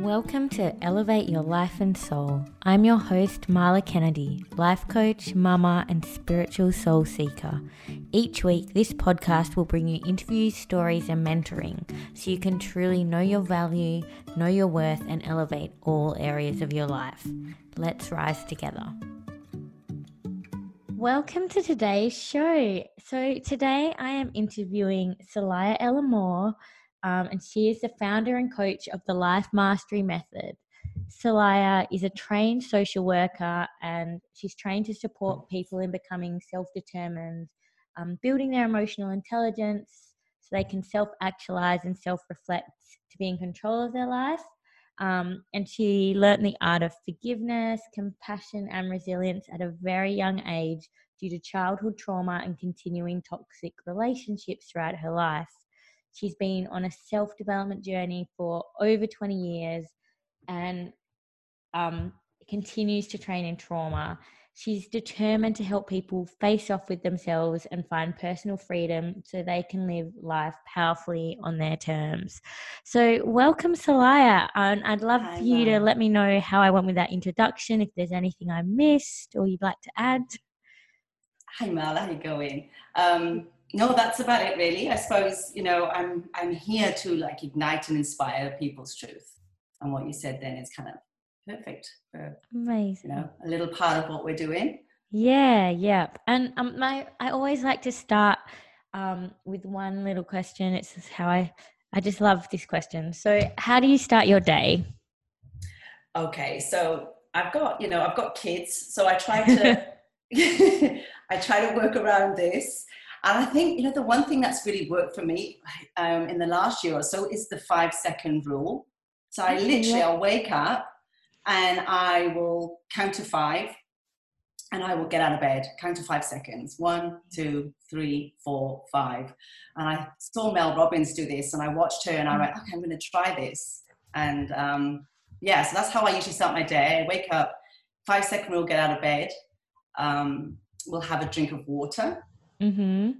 Welcome to Elevate Your Life and Soul. I'm your host, Marla Kennedy, life coach, mama, and spiritual soul seeker. Each week, this podcast will bring you interviews, stories, and mentoring so you can truly know your value, know your worth, and elevate all areas of your life. Let's rise together. Welcome to today's show. So, today I am interviewing Celaya Ella Moore um, and she is the founder and coach of the Life Mastery Method. Celaya is a trained social worker and she's trained to support people in becoming self determined, um, building their emotional intelligence so they can self actualize and self reflect to be in control of their life. Um, and she learned the art of forgiveness, compassion, and resilience at a very young age due to childhood trauma and continuing toxic relationships throughout her life. She's been on a self development journey for over 20 years and um, continues to train in trauma. She's determined to help people face off with themselves and find personal freedom so they can live life powerfully on their terms. So, welcome, Celaya. And I'd love Hi, for you to let me know how I went with that introduction, if there's anything I missed or you'd like to add. Hi, Marla. How you going? Um, no, that's about it really. I suppose, you know, I'm I'm here to like ignite and inspire people's truth. And what you said then is kind of perfect for amazing. You know, a little part of what we're doing. Yeah, yeah. And um my I always like to start um with one little question. It's just how I I just love this question. So how do you start your day? Okay, so I've got, you know, I've got kids, so I try to I try to work around this. And I think, you know, the one thing that's really worked for me um, in the last year or so is the five second rule. So I literally, I'll wake up and I will count to five and I will get out of bed, count to five seconds. One, two, three, four, five. And I saw Mel Robbins do this and I watched her and I went, okay, I'm going to try this. And um, yeah, so that's how I usually start my day. I wake up, five second rule, get out of bed. Um, we'll have a drink of water Mm-hmm.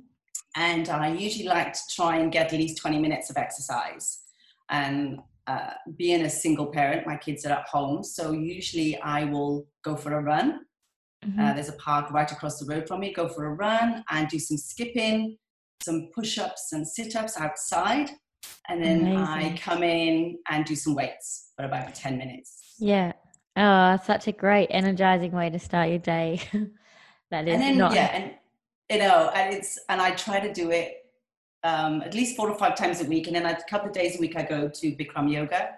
And I usually like to try and get at least 20 minutes of exercise. And uh, being a single parent, my kids are at home. So usually I will go for a run. Mm-hmm. Uh, there's a park right across the road from me. Go for a run and do some skipping, some push ups and sit ups outside. And then Amazing. I come in and do some weights for about 10 minutes. Yeah. Oh, such a great energizing way to start your day. that is and then, not. Yeah. And, you know, and it's and I try to do it um, at least four or five times a week, and then a couple of days a week I go to Bikram yoga,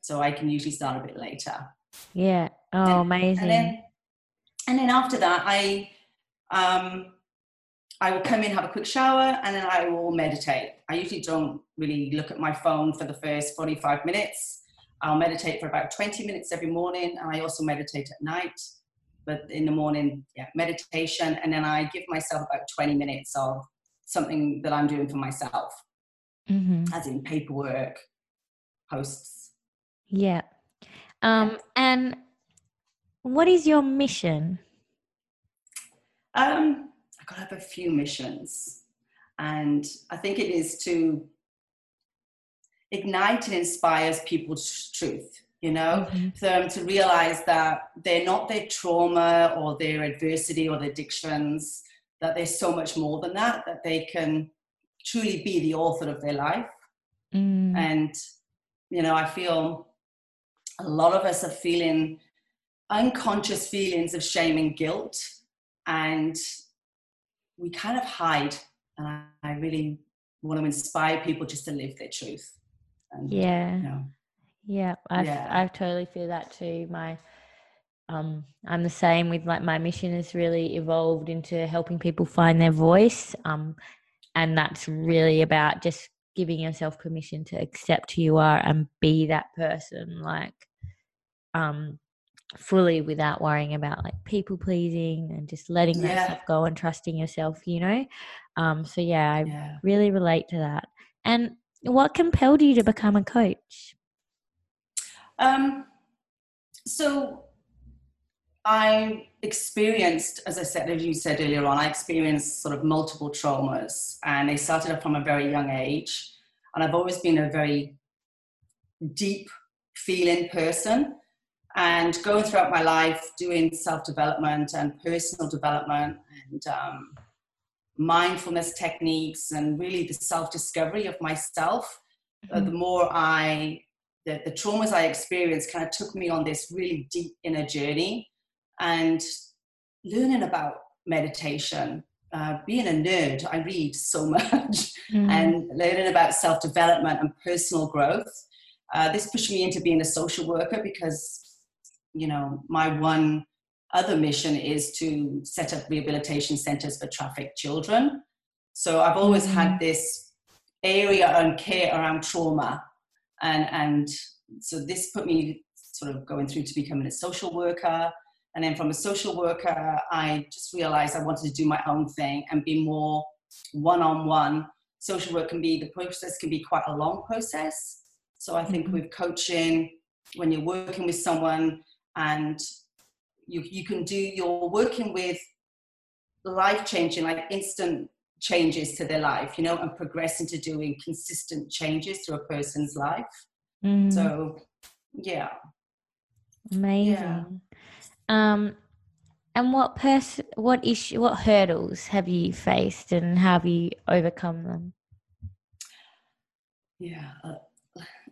so I can usually start a bit later. Yeah. Oh, and, amazing. And then, and then after that, I um, I will come in, have a quick shower, and then I will meditate. I usually don't really look at my phone for the first 45 minutes. I'll meditate for about 20 minutes every morning, and I also meditate at night but in the morning, yeah, meditation. And then I give myself about 20 minutes of something that I'm doing for myself, mm-hmm. as in paperwork, posts. Yeah. Um. And what is your mission? Um, I got to have a few missions. And I think it is to ignite and inspires people's truth you know, mm-hmm. for them to realize that they're not their trauma or their adversity or their addictions, that there's so much more than that, that they can truly be the author of their life. Mm. And, you know, I feel a lot of us are feeling unconscious feelings of shame and guilt, and we kind of hide. And I, I really want to inspire people just to live their truth. And, yeah. You know, yeah, I yeah. I totally feel that too. My um I'm the same with like my mission has really evolved into helping people find their voice. Um and that's really about just giving yourself permission to accept who you are and be that person like um fully without worrying about like people pleasing and just letting yeah. that stuff go and trusting yourself, you know. Um so yeah, I yeah. really relate to that. And what compelled you to become a coach? Um, so I experienced, as I said, as you said earlier on, I experienced sort of multiple traumas, and they started up from a very young age. And I've always been a very deep feeling person. And going throughout my life, doing self development and personal development and um, mindfulness techniques and really the self discovery of myself, mm-hmm. the more I, the, the traumas I experienced kind of took me on this really deep inner journey and learning about meditation uh, being a nerd, I read so much mm. and learning about self development and personal growth. Uh, this pushed me into being a social worker because, you know, my one other mission is to set up rehabilitation centers for trafficked children. So I've always mm. had this area and care around trauma. And, and so this put me sort of going through to becoming a social worker and then from a social worker, I just realized I wanted to do my own thing and be more one on one. Social work can be, the process can be quite a long process. So I think mm-hmm. with coaching, when you're working with someone and you, you can do, you're working with life changing, like instant changes to their life, you know, and progress into doing consistent changes to a person's life. Mm. So, yeah. Amazing. Yeah. Um, and what pers- what issue, what hurdles have you faced, and how have you overcome them? Yeah, uh,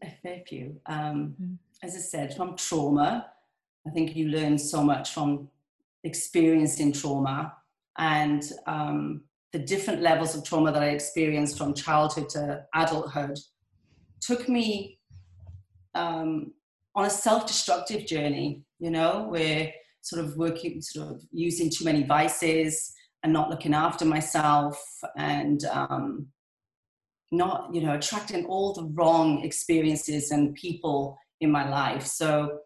a fair few. Um, mm. As I said, from trauma, I think you learn so much from experiencing trauma and um, the different levels of trauma that I experienced from childhood to adulthood took me um, on a self-destructive journey. You know, where sort of working, sort of using too many vices and not looking after myself and um, not, you know, attracting all the wrong experiences and people in my life. So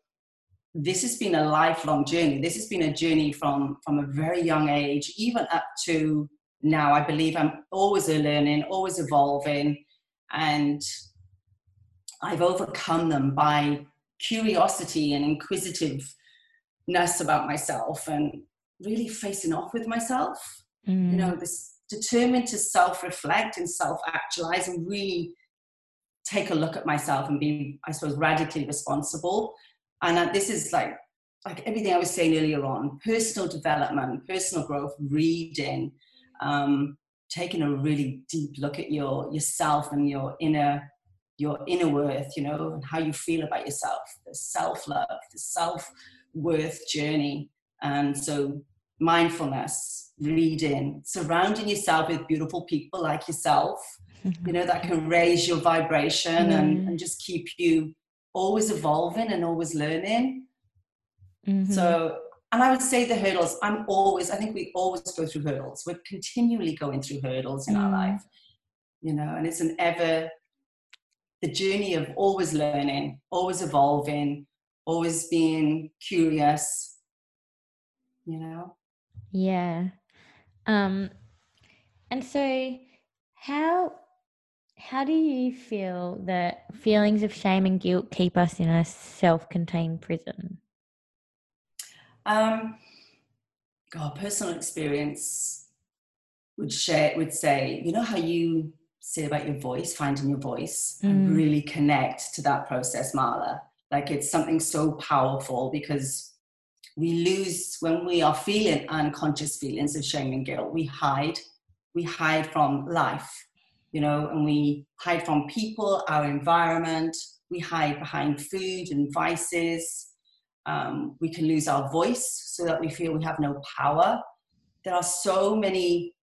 this has been a lifelong journey. This has been a journey from from a very young age, even up to now. I believe I'm always learning, always evolving, and I've overcome them by curiosity and inquisitiveness about myself and really facing off with myself. Mm. You know, this determined to self reflect and self actualize and really take a look at myself and be, I suppose, radically responsible. And uh, this is like, like everything I was saying earlier on personal development, personal growth, reading, um, taking a really deep look at your yourself and your inner your inner worth you know and how you feel about yourself the self-love the self worth journey. And so, mindfulness, reading, surrounding yourself with beautiful people like yourself, you know, that can raise your vibration mm. and, and just keep you always evolving and always learning. Mm-hmm. So, and I would say the hurdles, I'm always, I think we always go through hurdles. We're continually going through hurdles in mm. our life, you know, and it's an ever, the journey of always learning, always evolving, always being curious, you know? Yeah. Um, and so how how do you feel that feelings of shame and guilt keep us in a self-contained prison? Um, God, personal experience would share would say, you know how you say about your voice, finding your voice, mm. and really connect to that process, Marla. Like it's something so powerful because we lose when we are feeling unconscious feelings of shame and guilt. We hide, we hide from life, you know, and we hide from people, our environment. We hide behind food and vices. Um, we can lose our voice so that we feel we have no power. There are so many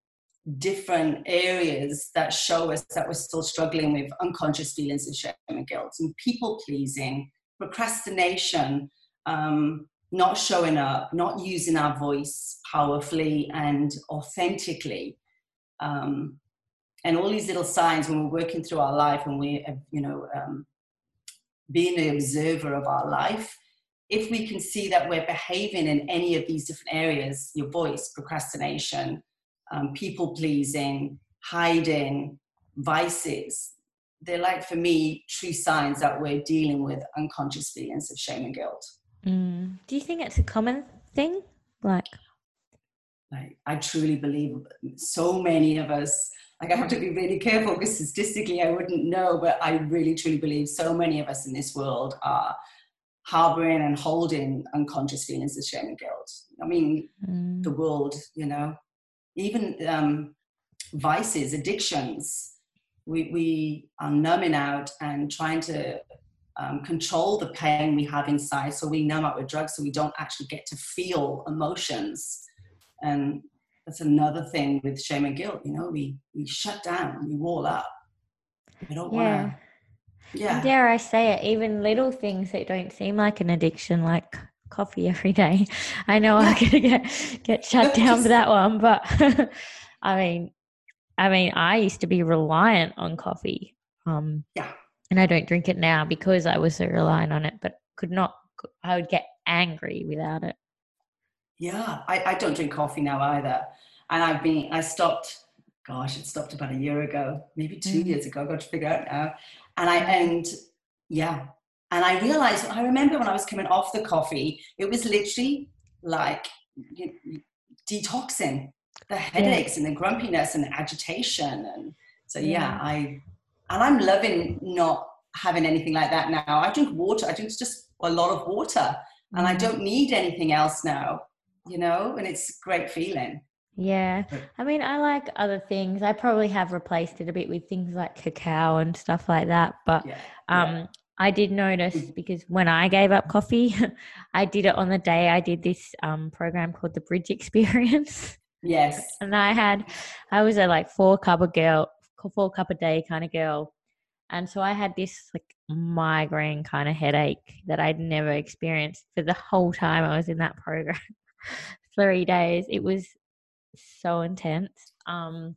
different areas that show us that we're still struggling with unconscious feelings of shame and guilt and people pleasing procrastination, um, not showing up, not using our voice powerfully and authentically. Um, and all these little signs when we're working through our life and we're, you know, um, being the observer of our life, if we can see that we're behaving in any of these different areas your voice, procrastination, um, people pleasing, hiding, vices they're like for me true signs that we're dealing with unconscious feelings of shame and guilt. Mm. Do you think it's a common thing? Like, like I truly believe so many of us. Like I have to be really careful because statistically I wouldn't know, but I really truly believe so many of us in this world are harboring and holding unconscious feelings of shame and guilt. I mean, mm. the world, you know, even um, vices, addictions, we, we are numbing out and trying to um, control the pain we have inside. So we numb out with drugs so we don't actually get to feel emotions. And that's another thing with shame and guilt. You know, we, we shut down, we wall up. We don't yeah. want to. Yeah. Dare I say it, even little things that don't seem like an addiction, like coffee every day. I know I'm gonna get get shut down for that one, but I mean, I mean, I used to be reliant on coffee. Um, yeah. And I don't drink it now because I was so reliant on it, but could not. I would get angry without it. Yeah, I, I don't drink coffee now either, and I've been. I stopped. Gosh, it stopped about a year ago, maybe 2 mm. years ago. I've got to figure out now, and I and yeah, and I realized. I remember when I was coming off the coffee, it was literally like you know, detoxing the headaches yeah. and the grumpiness and the agitation and so yeah. yeah i and i'm loving not having anything like that now i drink water i drink just a lot of water mm-hmm. and i mm. don't need anything else now you know and it's great feeling yeah i mean i like other things i probably have replaced it a bit with things like cacao and stuff like that but yeah. um yeah. I did notice mm. because when I gave up coffee, I did it on the day I did this um, program called the Bridge Experience. Yes. And I had, I was a like four cup a girl, four cup a day kind of girl. And so I had this like migraine kind of headache that I'd never experienced for the whole time I was in that program. Three days. It was so intense. Um,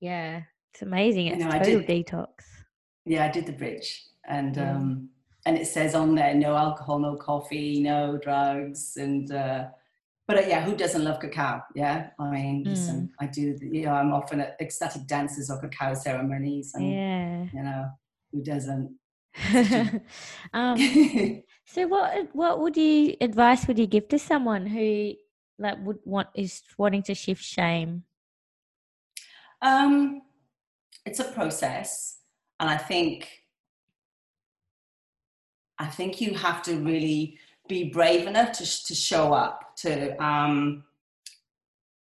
yeah, it's amazing. It's you know, total did, detox. Yeah, I did the bridge, and yeah. um, and it says on there no alcohol, no coffee, no drugs, and uh, but uh, yeah, who doesn't love cacao? Yeah, I mean, mm. listen, I do. You know, I'm often at ecstatic dances or cacao ceremonies, and yeah. you know, who doesn't? um, so, what what would you advice would you give to someone who like would want is wanting to shift shame? Um, it's a process, and I think I think you have to really be brave enough to, to show up, to, um,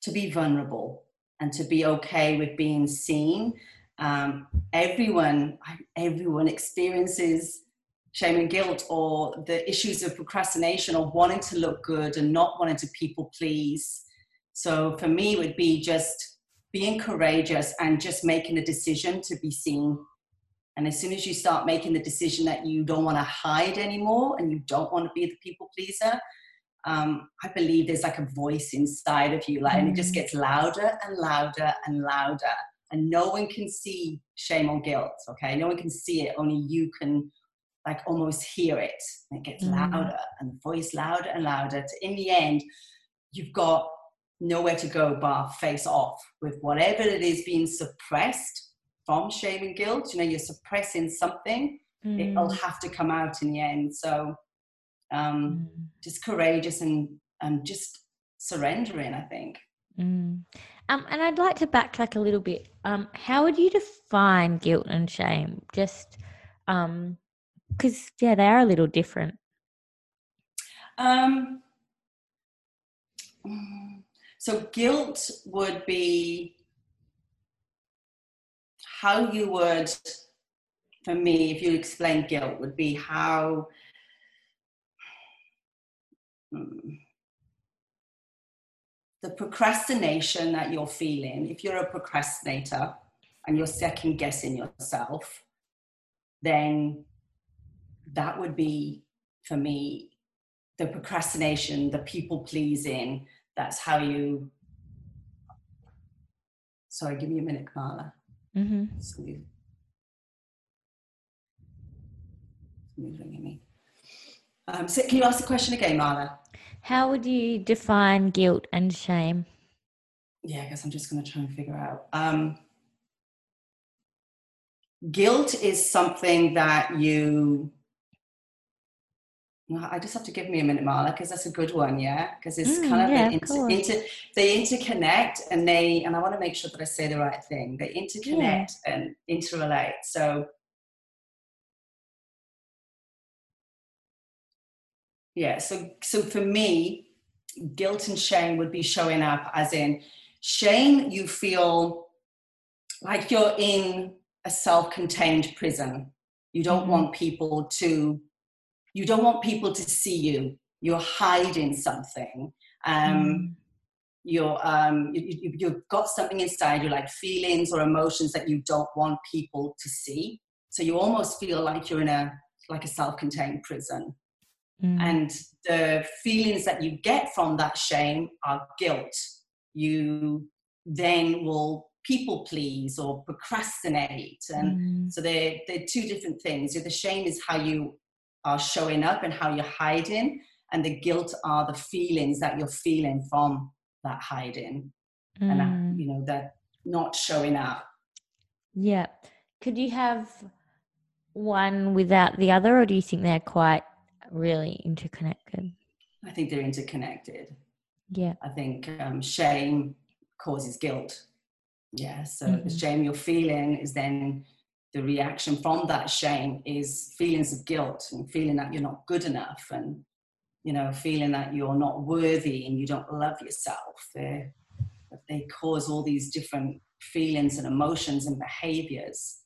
to be vulnerable, and to be okay with being seen. Um, everyone, everyone experiences shame and guilt or the issues of procrastination or wanting to look good and not wanting to people please. So for me, it would be just being courageous and just making a decision to be seen and as soon as you start making the decision that you don't want to hide anymore and you don't want to be the people pleaser, um, I believe there's like a voice inside of you, like, and it just mm. gets louder and louder and louder. And no one can see shame or guilt, okay? No one can see it, only you can like almost hear it. It gets mm. louder and voice louder and louder. To, in the end, you've got nowhere to go but face off with whatever it is being suppressed from shame and guilt. You know, you're suppressing something, mm. it'll have to come out in the end. So um, mm. just courageous and, and just surrendering, I think. Mm. Um, and I'd like to backtrack a little bit. Um, how would you define guilt and shame? Just because, um, yeah, they are a little different. Um, so guilt would be how you would, for me, if you explain guilt, would be how. Hmm, the procrastination that you're feeling, if you're a procrastinator and you're second guessing yourself, then that would be for me the procrastination, the people pleasing. That's how you. Sorry, give me a minute, Kamala. Mm-hmm. Somebody, somebody's ringing me. Um, so can you ask the question again, Marla? How would you define guilt and shame? Yeah, I guess I'm just going to try and figure out. Um, guilt is something that you I just have to give me a minute, Marla, because that's a good one, yeah. Because it's Mm, kind of, yeah, they, inter, inter, they interconnect, and they and I want to make sure that I say the right thing. They interconnect and interrelate. So yeah, so so for me, guilt and shame would be showing up as in shame. You feel like you're in a self-contained prison. You don't Mhm. want people to you don't want people to see you you're hiding something um, Mm. you're um, you, you, you've got something inside you like feelings or emotions that you don't want people to see so you almost feel like you're in a like a self-contained prison Mm. and the feelings that you get from that shame are guilt you then will people please or procrastinate and Mm. so they're, they're two different things. So the shame is how you are showing up and how you're hiding, and the guilt are the feelings that you're feeling from that hiding and that, Mm. you know that not showing up. Yeah. Could you have one without the other, or do you think they're quite really interconnected? I think they're interconnected. Yeah. I think um, shame causes guilt. Yeah. So the Mhm. shame you're feeling is then the reaction from that shame is feelings of guilt and feeling that you're not good enough and you know feeling that you're not worthy and you don't love yourself. They they cause all these different feelings and emotions and behaviors.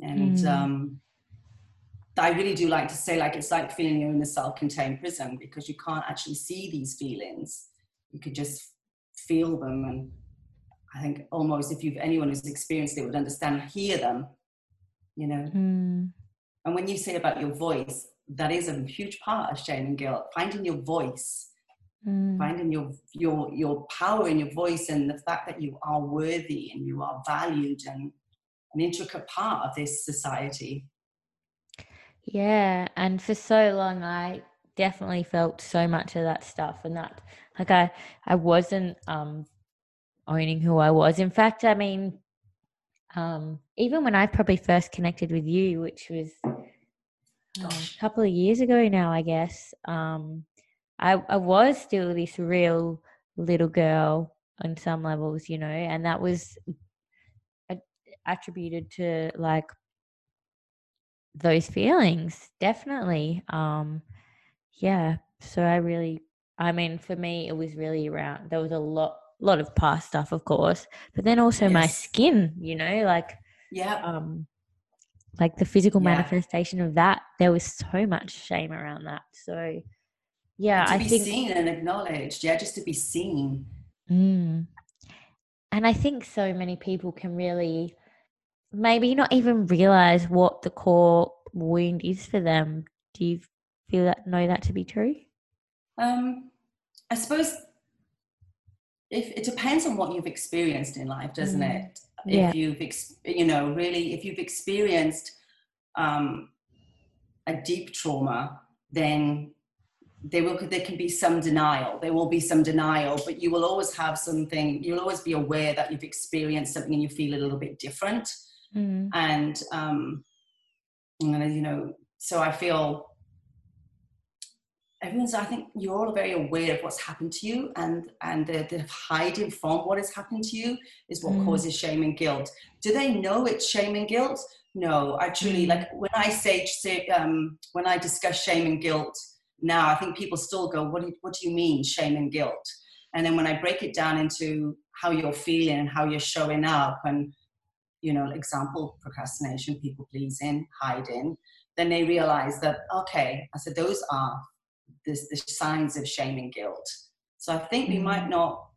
And Mm. um I really do like to say like it's like feeling you're in a self-contained prison because you can't actually see these feelings. You could just feel them and I think almost if you've anyone who's experienced it would understand hear them you know Mm. and when you say about your voice, that is a huge part of shame and guilt. Finding your voice, Mm. finding your your your power in your voice, and the fact that you are worthy and you are valued and an intricate part of this society. Yeah, and for so long I definitely felt so much of that stuff and that like I I wasn't um owning who I was. In fact, I mean um even when I probably first connected with you, which was uh, a couple of years ago now, I guess, um I I was still this real little girl on some levels, you know, and that was attributed to like those feelings definitely. Um yeah so i really i mean for me it was really around there was a lot lot of past stuff of course but then also my skin you know like Yeah, um like the physical Yeah. manifestation of that there was so much shame around that so yeah i be think seen and acknowledged. Yeah, just to be seen. Mm. And I think so many people can really maybe not even realize what the core wound is for them. Do you feel that know that to be true? Um, I suppose if it depends on what you've experienced in life, doesn't Mm. it? Yeah. If you've, ex- you know, really, if you've experienced um, a deep trauma, then there will there can be some denial. There will be some denial, but you will always have something. You'll always be aware that you've experienced something and you feel a little bit different. Mm. And um, and, you know, so I feel everyone's i think you're all very aware of what's happened to you and and the, the hiding from what has happened to you is what Mm. causes shame and guilt do they know it's shame and guilt no i truly Mm. like when i say, say um, when i discuss shame and guilt now i think people still go what do, you, what do you mean shame and guilt and then when i break it down into how you're feeling and how you're showing up and you know example procrastination people pleasing hiding then they realize that okay i said those are the, the signs of shame and guilt. So I think we might Mm. not,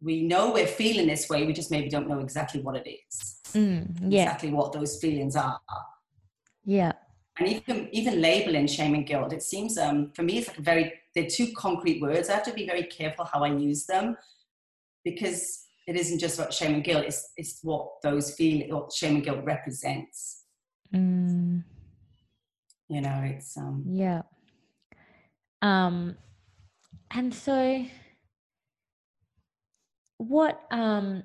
we know we're feeling this way, we just maybe don't know exactly what it is, Mm. Yeah. exactly what those feelings are. Yeah. And even even labeling shame and guilt, it seems um, for me it's like a very they're two concrete words. I have to be very careful how I use them because it isn't just about shame and guilt. It's it's what those feel what shame and guilt represents. Mm. You know, it's um Yeah. Um and so what um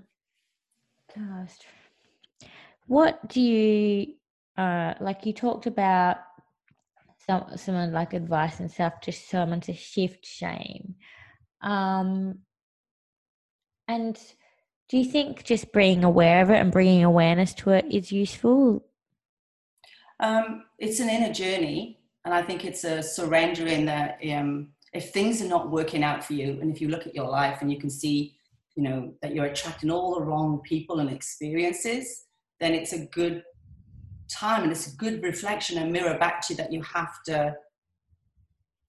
what do you uh like you talked about some someone like advice and stuff to someone to shift shame. Um, and do you think just being aware of it and bringing awareness to it is useful? Um, it's an inner journey, and I think it's a surrendering that um, if things are not working out for you, and if you look at your life and you can see, you know, that you're attracting all the wrong people and experiences, then it's a good time and it's a good reflection and mirror back to you that you have to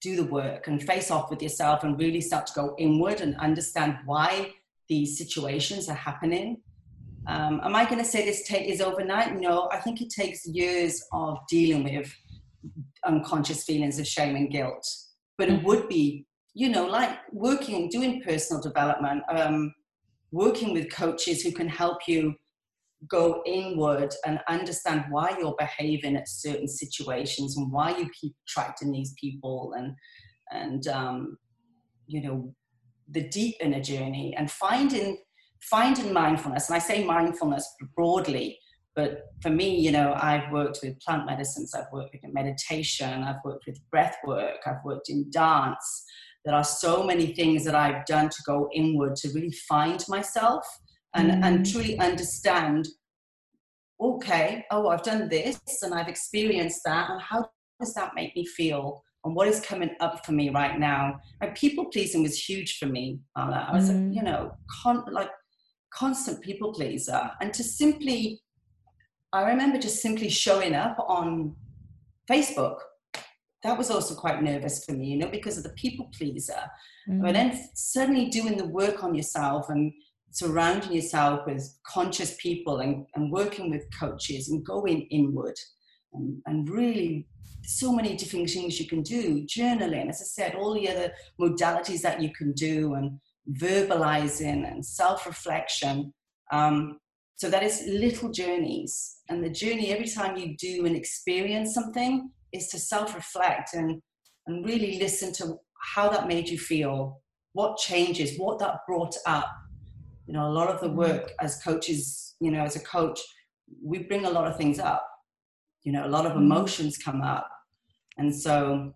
do the work and face off with yourself and really start to go inward and understand why these situations are happening. Um, am I going to say this take is overnight? No, I think it takes years of dealing with unconscious feelings of shame and guilt. But it would be, you know, like working, doing personal development, um, working with coaches who can help you go inward and understand why you're behaving at certain situations and why you keep attracting these people and and um, you know the deep inner journey and finding finding mindfulness and i say mindfulness broadly but for me you know i've worked with plant medicines i've worked with meditation i've worked with breath work i've worked in dance there are so many things that i've done to go inward to really find myself and, mm. and truly understand okay oh i've done this and i've experienced that and how does that make me feel and what is coming up for me right now and people pleasing was huge for me Anna. i was mm. you know con- like constant people pleaser and to simply i remember just simply showing up on facebook. That was also quite nervous for me you know because of the people pleaser. Mm. but then suddenly doing the work on yourself and surrounding yourself with conscious people and, and working with coaches and going inward and, and really so many different things you can do journaling as i said all the other modalities that you can do and verbalizing and self-reflection. Um, so that is little journeys. And the journey every time you do and experience something is to self-reflect and and really listen to how that made you feel what changes what that brought up. You know a lot of the mm-hmm. work as coaches you know as a coach we bring a lot of things up. You know a lot of mm-hmm. emotions come up. And so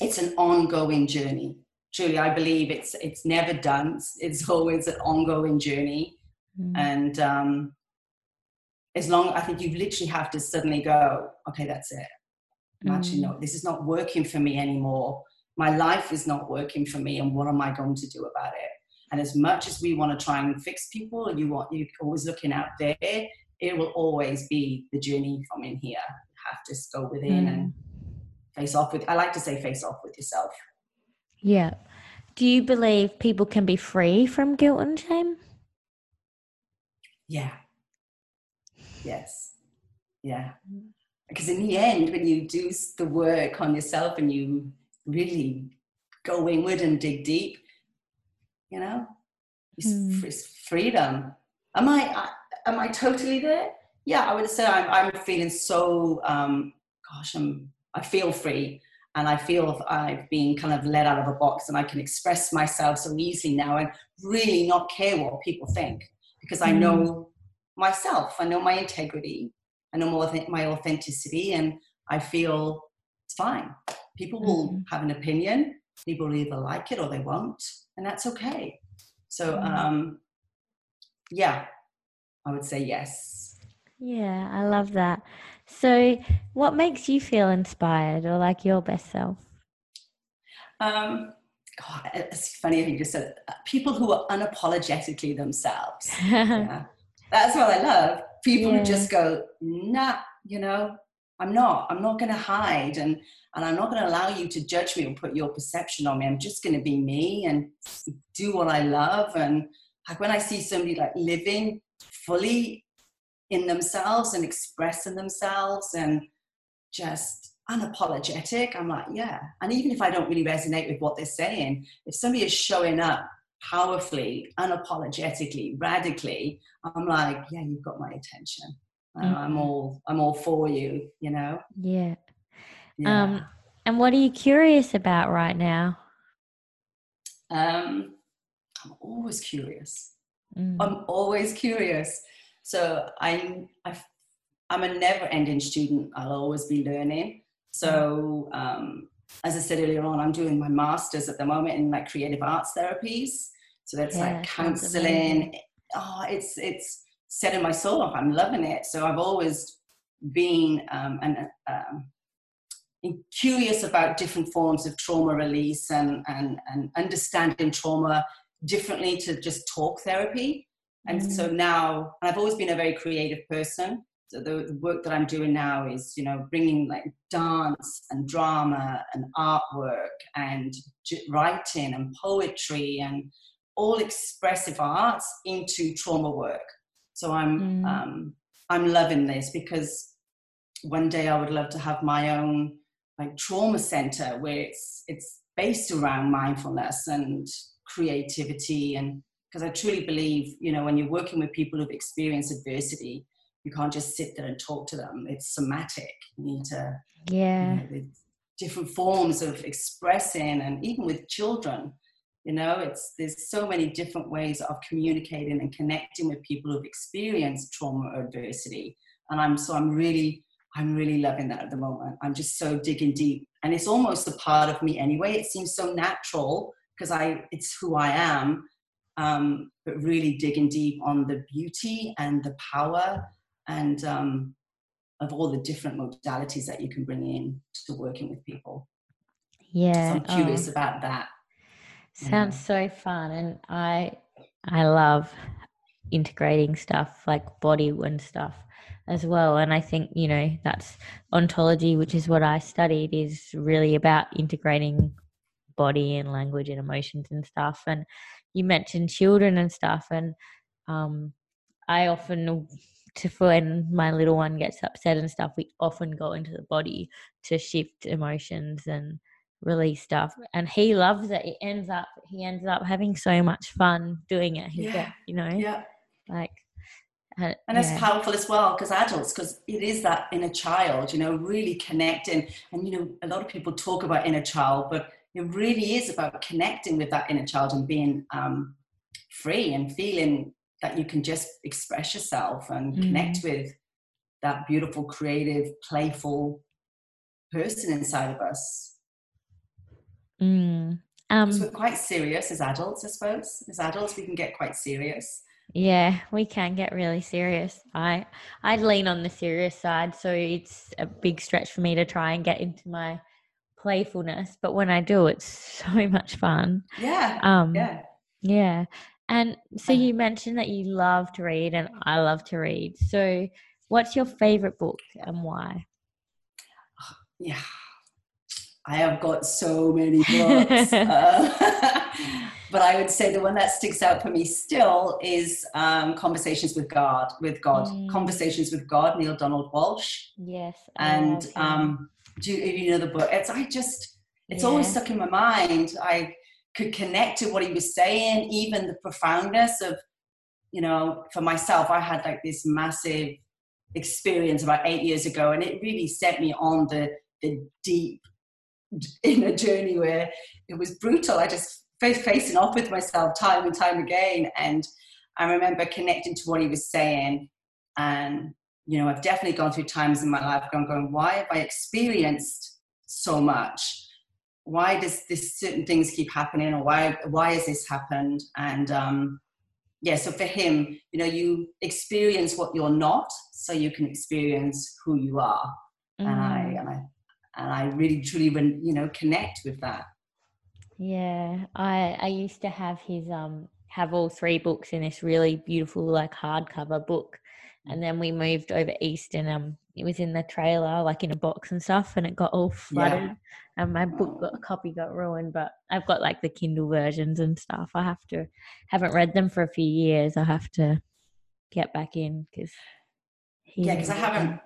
it's an ongoing journey. Truly i believe it's it's never done. It's always an ongoing journey mm. and um as long i think you literally have to suddenly go okay that's it mm. actually no this is not working for me anymore my life is not working for me and what am i going to do about it and as much as we want to try and fix people, and you want you're always looking out there, it will always be the journey from in here. You have to go within mm. and face off with. I like to say face off with yourself. Yeah. Do you believe people can be free from guilt and shame? Yeah. Yes. Yeah. Because in the end, when you do the work on yourself and you really go inward and dig deep, you know it's, mm. it's freedom am I, I, am i totally there yeah i would say i'm, I'm feeling so um gosh i'm i feel free and i feel i've been kind of let out of a box and i can express myself so easily now and really not care what people think because i know mm. myself i know my integrity i know my, my authenticity and i feel it's fine people will mm. have an opinion people will either like it or they won't and that's okay. So, mm. um, yeah, I would say yes. Yeah, I love that. So, what makes you feel inspired or like your best self? Um, It's funny you just said uh, people who are unapologetically themselves. yeah. That's what I love. People yeah. who just go, nah, you know, I'm not. I'm not going to hide, and and I'm not going to allow you to judge me or put your perception on me. I'm just going to be me and do what I love. And like when I see somebody like living fully in themselves and expressing themselves and just unapologetic, I'm like, yeah. And even if I don't really resonate with what they're saying, if somebody is showing up powerfully, unapologetically, radically, I'm like, yeah, you've got my attention. Uh, mm-hmm. I'm all I'm all for you, you know. Yeah. yeah. Um, and what are you curious about right now? Um, I'm always curious. Mm. I'm always curious. So I, I I'm a never-ending student. I'll always be learning. So, um, as I said earlier on, I'm doing my master's at the moment in like creative arts therapies. So that's yeah, like counseling. Oh, it's it's setting my soul off. I'm loving it. So I've always been um, an, um, curious about different forms of trauma release and, and, and understanding trauma differently to just talk therapy. And mm. so now, I've always been a very creative person. The, work that I'm doing now is, you know, bringing like dance and drama and artwork and writing and poetry and all expressive arts into trauma work. So I'm mm. um, I'm loving this because one day I would love to have my own like trauma center where it's it's based around mindfulness and creativity and because I truly believe, you know, when you're working with people who've experienced adversity, you can't just sit there and talk to them. It's somatic. You need to, yeah, you know, different forms of expressing, and even with children, you know, it's there's so many different ways of communicating and connecting with people who've experienced trauma or adversity. And I'm so I'm really I'm really loving that at the moment. I'm just so digging deep, and it's almost a part of me anyway. It seems so natural because I it's who I am. Um, but really digging deep on the beauty and the power and um, of all the different modalities that you can bring in to working with people. Yeah, so I'm curious oh. about that. Sounds yeah. so fun, and I I love integrating stuff like body and stuff as well. And I think you know that's ontology, which is what I studied, is really about integrating body and language and emotions and stuff. And you mentioned children and stuff, and um, I often to when my little one gets upset and stuff, we often go into the body to shift emotions and release stuff. And he loves it. He ends up he ends up having so much fun doing it. He's yeah. you know, yeah, like. Uh, and it's yeah. powerful as well because adults because it is that inner child you know really connecting and you know a lot of people talk about inner child but it really is about connecting with that inner child and being um, free and feeling that you can just express yourself and mm. connect with that beautiful, creative, playful person inside of us. Mm. Um, so we're quite serious as adults, I suppose. As adults, we can get quite serious. Yeah, we can get really serious. I I lean on the serious side, so it's a big stretch for me to try and get into my playfulness. But when I do, it's so much fun. Yeah. Um, yeah. Yeah. And so you mentioned that you love to read, and I love to read. So, what's your favorite book and why? Yeah, I have got so many books. uh, but I would say the one that sticks out for me still is um, Conversations with God, with God, mm. Conversations with God, Neale Donald Walsch. Yes. And um, do you, you know the book? It's I just it's yeah. always stuck in my mind. I could connect to what he was saying, even the profoundness of, you know, for myself, I had like this massive experience about eight years ago, and it really set me on the the deep inner journey where it was brutal. I just facing off with myself time and time again, and I remember connecting to what he was saying, and you know, I've definitely gone through times in my life going, going, why have I experienced so much? Why does this certain things keep happening or why why has this happened and um yeah so for him you know you experience what you're not so you can experience who you are mm. and i mm. and i and i really truly you know connect with that yeah i i used to have his um have all three books in this really beautiful like hardcover book and then we moved over east and um it was in the trailer like in a box and stuff and it got all flooded yeah. and my book got, a copy got ruined but i've got like the kindle versions and stuff i have to haven't read them for a few years i have to get back in because yeah because i haven't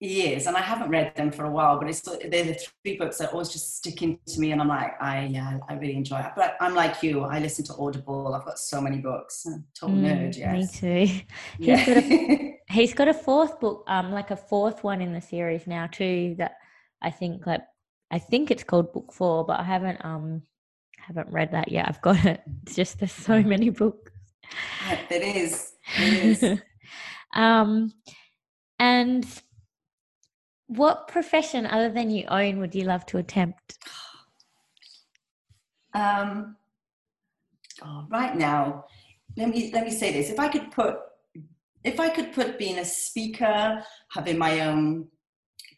years and I haven't read them for a while, but it's they're the three books that always just stick into me and I'm like, I yeah, I really enjoy it. But I'm like you, I listen to Audible. I've got so many books. Total mm, nerd, yes. Me too. Yeah. He's got a he's got a fourth book, um, like a fourth one in the series now too, that I think like I think it's called book four, but I haven't um haven't read that yet. I've got it. It's just there's so many books. It is. It is. um and what profession other than you own would you love to attempt? Um, oh, right now, let me let me say this: if I could put, if I could put being a speaker, having my own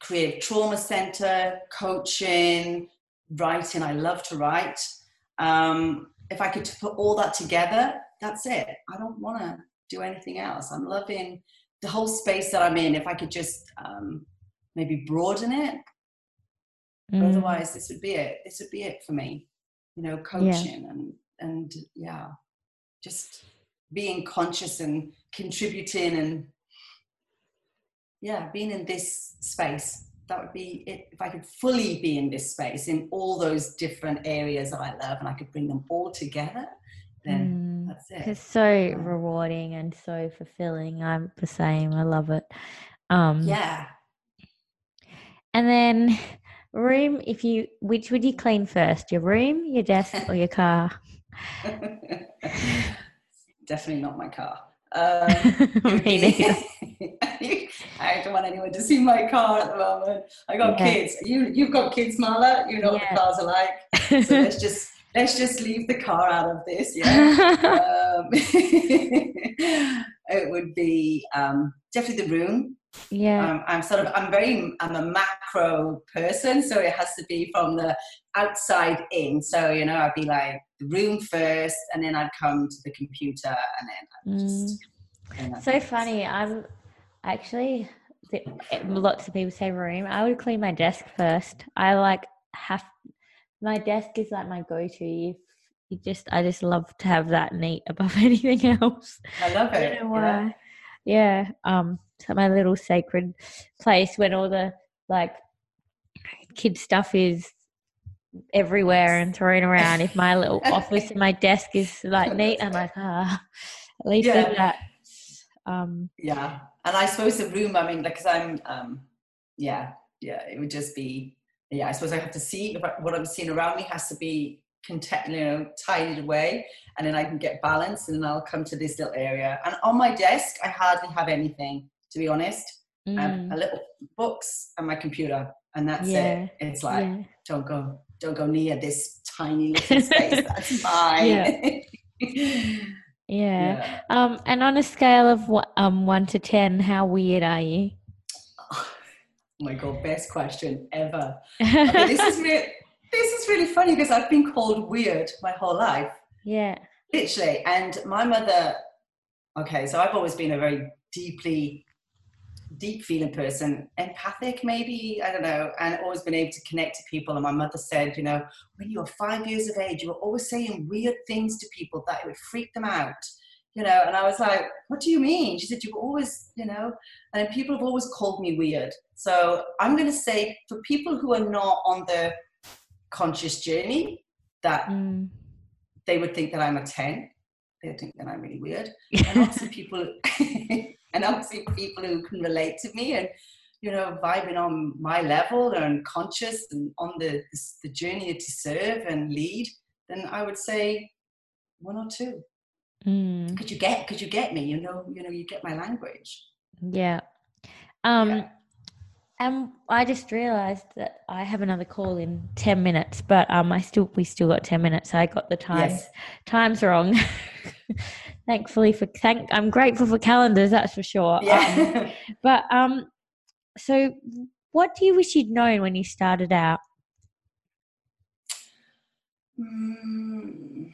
creative trauma center, coaching, writing. I love to write. Um, if I could put all that together, that's it. I don't want to do anything else. I'm loving the whole space that I'm in. If I could just um, maybe broaden it, mm. otherwise this would be it. This would be it for me. You know, coaching yeah. and and yeah, just being conscious and contributing and yeah, being in this space. That would be it. If I could fully be in this space in all those different areas that I love and I could bring them all together, then mm, that's it. It's so yeah. rewarding and so fulfilling. I'm the same. I love it. Um, yeah. And then room, if you, which would you clean first? Your room, your desk, or your car? Definitely not my car. Um. I don't want anyone to see my car at the moment. I got yeah. kids. You you've got kids, Marla. You know yeah. what the cars are like. So let's just let's just leave the car out of this. Yeah. um, it would be um, definitely the room. Yeah. Um, I'm sort of I'm very I'm a macro person, so it has to be from the outside in. So you know, I'd be like the room first, and then I'd come to the computer, and then I'd just. Mm. so funny. I'm actually lots of people say room. I would clean my desk first. I like have my desk is like my go-to. If you just, I just love to have that neat above anything else. I love it. I don't know why. Yeah. yeah. Um. So my little sacred place when all the like kid stuff is everywhere and thrown around. If my little office and my desk is like neat, I'm like, ah, at least yeah. that. Um, yeah, and I suppose the room. I mean, because I'm, um, yeah, yeah, it would just be, yeah. I suppose I have to see what I'm seeing around me has to be content, you know, tidied away, and then I can get balance, and then I'll come to this little area. And on my desk, I hardly have anything, to be honest. Mm. Um, a little books and my computer, and that's yeah. it. It's like, yeah. don't go, don't go near this tiny little space. That's mine. Yeah. Yeah. yeah. Um, and on a scale of um one to ten, how weird are you? My god, best question ever. Okay, this is really this is really funny because I've been called weird my whole life. Yeah. Literally. And my mother, okay, so I've always been a very deeply deep feeling person, empathic maybe, I don't know, and always been able to connect to people. And my mother said, you know, when you were five years of age, you were always saying weird things to people that it would freak them out. You know, and I was like, what do you mean? She said, you were always, you know, and people have always called me weird. So I'm going to say for people who are not on the conscious journey, that mm. they would think that I'm a 10. they would think that I'm really weird. And of people and obviously people who can relate to me and you know vibing on my level and conscious and on the the journey to serve and lead then i would say one or two mm. could you get could you get me you know you know you get my language yeah um yeah. and i just realized that i have another call in 10 minutes but um i still we still got 10 minutes So i got the times yes. times wrong thankfully for thank I'm grateful for calendars, that's for sure. Yeah. Um, but um, so what do you wish you'd known when you started out? Mm,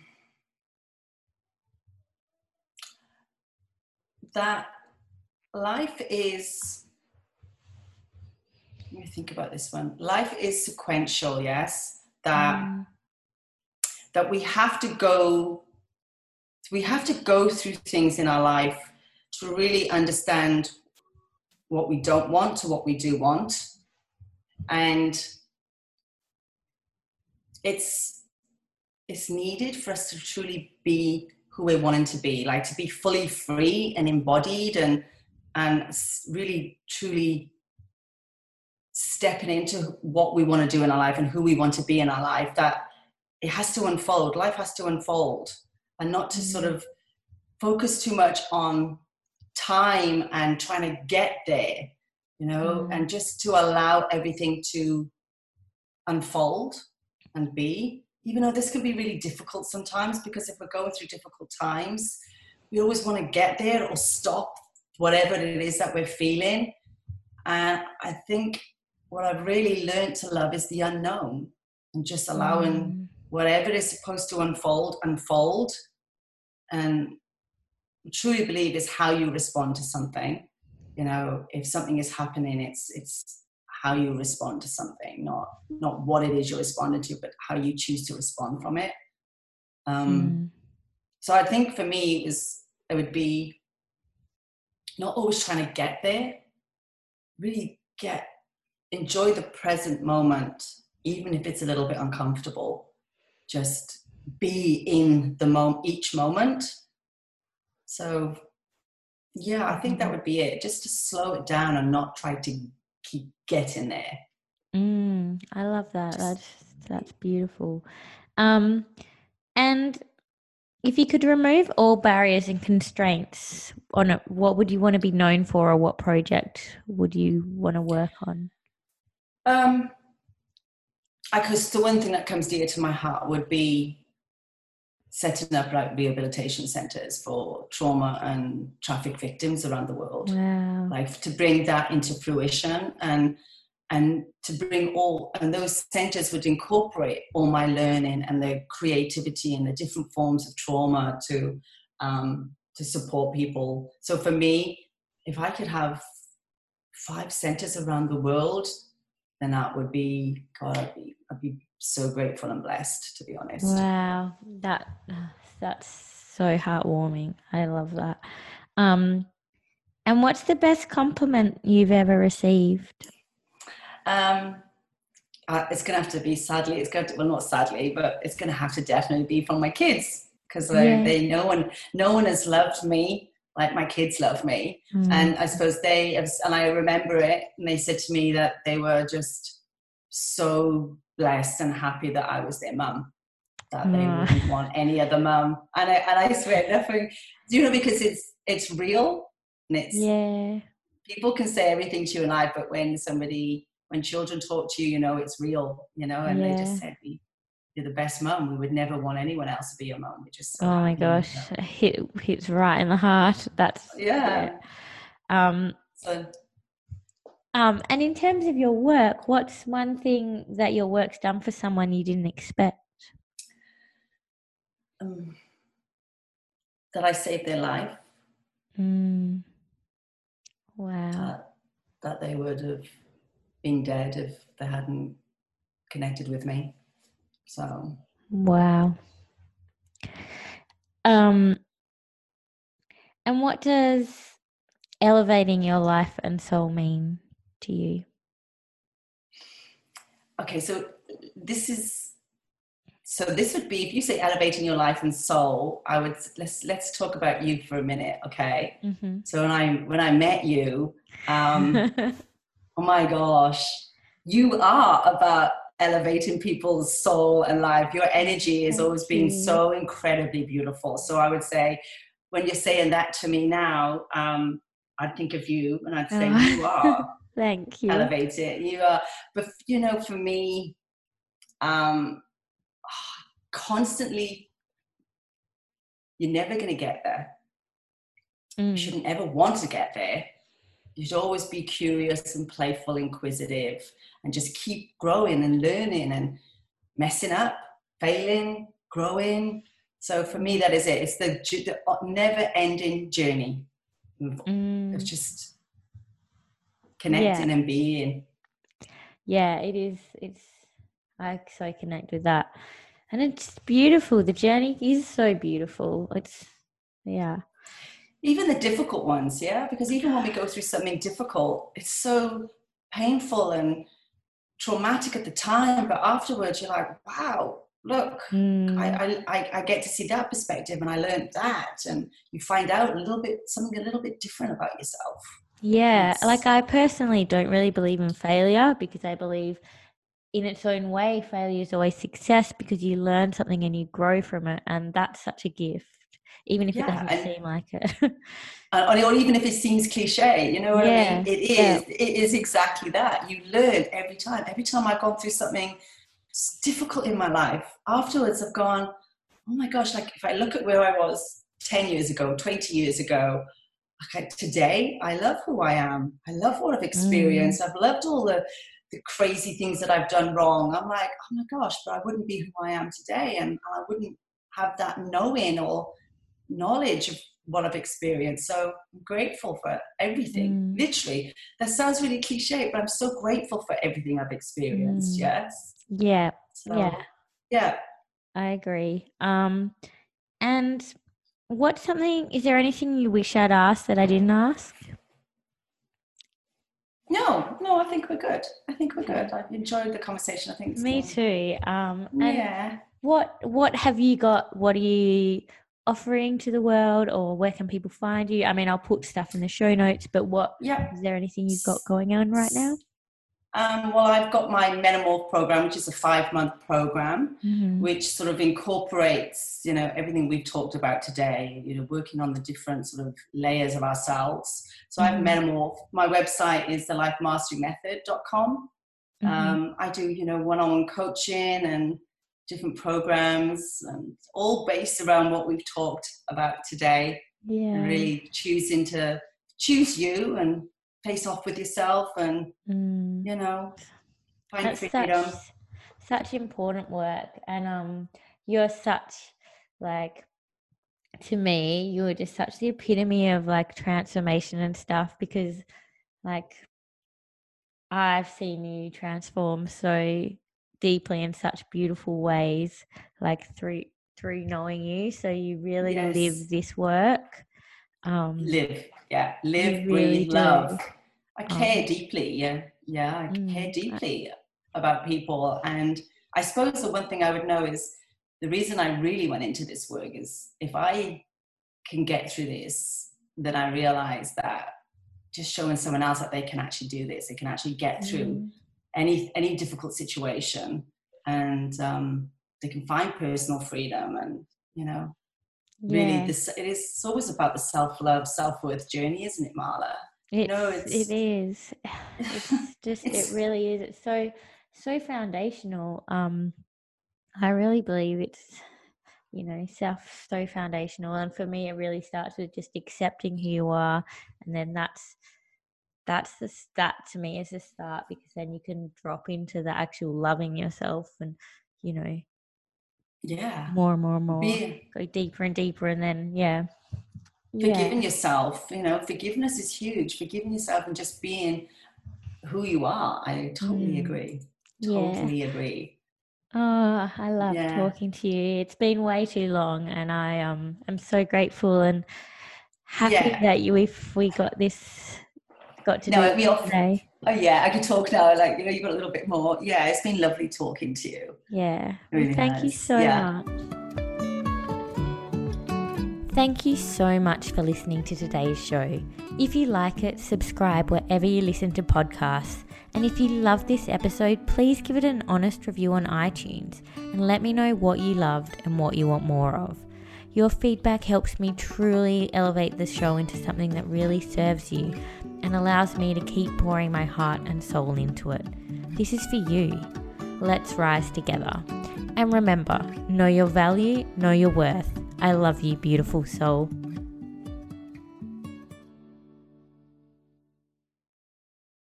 that life is. Let me think about this one. Life is sequential, yes. That mm. that we have to go we have to go through things in our life to really understand what we don't want to what we do want. And it's it's needed for us to truly be who we're wanting to be, like to be fully free and embodied and and really truly stepping into what we want to do in our life and who we want to be in our life that it has to unfold life has to unfold and not to sort mm. of focus too much on time and trying to get there you know, Mm. and just to allow everything to unfold and be, even though this can be really difficult sometimes because if we're going through difficult times, we always want to get there or stop whatever it is that we're feeling. And I think what I've really learned to love is the unknown and just allowing Mm. whatever is supposed to unfold, unfold. And I truly believe is how you respond to something. You know, if something is happening, it's it's how you respond to something, not not what it is you're responding to, but how you choose to respond from it. Um, Mm. so I think for me, it was it would be not always trying to get there, really get enjoy the present moment, even if it's a little bit uncomfortable. Just be in the moment, each moment. So, yeah, I think that would be it. Just to slow it down and not try to keep getting there. Mm, I love that. Just- That's that's beautiful. Um, and if you could remove all barriers and constraints on it, what would you want to be known for, or what project would you want to work on? Um, because the one thing that comes dear to my heart would be setting up like rehabilitation centers for trauma and traffic victims around the world. Wow. Like to bring that into fruition and and to bring all and those centers would incorporate all my learning and the creativity and the different forms of trauma to um, to support people. So for me, if I could have five centers around the world, then that would be God. I'd be, I'd be so grateful and blessed, to be honest. Wow, that that's so heartwarming. I love that. Um, and what's the best compliment you've ever received? Um, uh, it's going to have to be sadly. It's going to well, not sadly, but it's going to have to definitely be from my kids because they, Yeah. they no one no one has loved me like my kids love me, Mm. and I suppose they have, and I remember it. And they said to me that they were just so blessed and happy that I was their mum. That they wouldn't want any other mum, and I and I swear nothing. You know, because it's it's real and it's yeah, people can say everything to you in life, but when somebody, when children talk to you, you know it's real, you know, and they just said, we, "You're the best mum. We would never want anyone else to be your mum." We just so Oh my gosh, it hit hits right in the heart. That's yeah. Um, So um, and in terms of your work, what's one thing that your work's done for someone you didn't expect? um, that I saved their life, Mm. Wow. that that they would have been dead if they hadn't connected with me. So Wow. Um, and what does elevating your life and soul mean to you? okay, so this is so this would be if you say elevating your life and soul. I would let's let's talk about you for a minute, okay? Mm-hmm. So when I when I met you, um, oh my gosh, you are about elevating people's soul and life. Your energy has Thank always been you. so incredibly beautiful. So I would say, when you're saying that to me now, um, I'd think of you and I'd say Oh. you are Thank you. Elevate it. You are, but you know, for me, um, constantly, you're never going to get there you Mm. shouldn't ever want to get there. You should always be curious and playful, inquisitive, and just keep growing and learning and messing up, failing, growing. So for me, that is it. It's the, the never-ending journey of Mm. of just connecting and being. Yeah, it is. It's I so connect with that, and it's beautiful. The journey is so beautiful. It's yeah. Even the difficult ones, yeah, because even when we go through something difficult, it's so painful and traumatic at the time, but afterwards you're like, wow, look, Mm. I, I, I, I get to see that perspective and I learned that. And you find out a little bit, something a little bit different about yourself. Yeah, It's- like I personally don't really believe in failure because I believe in its own way, failure is always success because you learn something and you grow from it. And that's such a gift. even if it doesn't and- seem like it. Uh, and, or even if it seems cliche, you know what I mean? It is. yeah. It is exactly that. You learn every time. Every time I've gone through something difficult in my life, afterwards I've gone, oh my gosh! Like if I look at where I was ten years ago, twenty years ago, I, today, I love who I am. I love what I've experienced. I've loved all the the crazy things that I've done wrong. I'm like, oh my gosh! But I wouldn't be who I am today, and I wouldn't have that knowing or knowledge of what I've experienced. So I'm grateful for everything. Mm. Literally, that sounds really cliche, but I'm so grateful for everything I've experienced. Mm. Yes. yeah, So, yeah, Yeah. I agree. Um, and what's something? Is there anything you wish I'd asked that I didn't ask? No, no, I think we're good. I think we're good. I've enjoyed the conversation. I think it's Me been- too. Um, and Yeah. what what have you got? What are you offering to the world, or where can people find you? I mean, I'll put stuff in the show notes. But what Yeah. is there anything you've got going on right now? Um, well, I've got my Metamorph program, which is a five month program. Mhm. which sort of incorporates you know everything we've talked about today you know working on the different sort of layers of ourselves so i've Mhm. metamorph my website is the lifemasterymethod.com Mhm. um, i do you know one-on-one coaching and different programs and all based around what we've talked about today yeah. really choosing to choose you and face off with yourself and Mm. you know find That's freedom such such important work, and um, you're such like to me, you were just such the epitome of like transformation and stuff because like I've seen you transform so deeply in such beautiful ways, like through through knowing you. So you really Yes. live this work. Um, live yeah live really breathe do. love i care Um, deeply yeah. Yeah i Mm, care I- deeply about people and i suppose the one thing i would know is the reason i really went into this work is if i can get through this then i realize that just showing someone else that they can actually do this they can actually get through mm, any any difficult situation and um, they can find personal freedom and you know really this it is it's always about the self-love self-worth journey isn't it marla It's, know, it it's- It's just It's- it really is. It's so so foundational. Um, I really believe it's you know self so foundational, and for me, it really starts with just accepting who you are, and then that's that's the that to me is the start because then you can drop into the actual loving yourself, and you know yeah. more and more and more Be, go deeper and deeper, and then yeah, yeah, forgiving yourself you know forgiveness is huge forgiving yourself and just being who you are i totally Mm. agree yeah. totally agree Oh, I love Yeah. talking to you. It's been way too long, and I um am so grateful and happy Yeah. that you if we got this got to No, do it today. oh yeah i could talk now like you know you've got a little bit more yeah it's been lovely talking to you Yeah. Really thank you so Yeah. much. Thank you so much for listening to today's show. If you like it, subscribe wherever you listen to podcasts. And if you love this episode, please give it an honest review on iTunes and let me know what you loved and what you want more of. Your feedback helps me truly elevate the show into something that really serves you and allows me to keep pouring my heart and soul into it. This is for you. Let's rise together. And remember, know your value, know your worth. I love you, beautiful soul.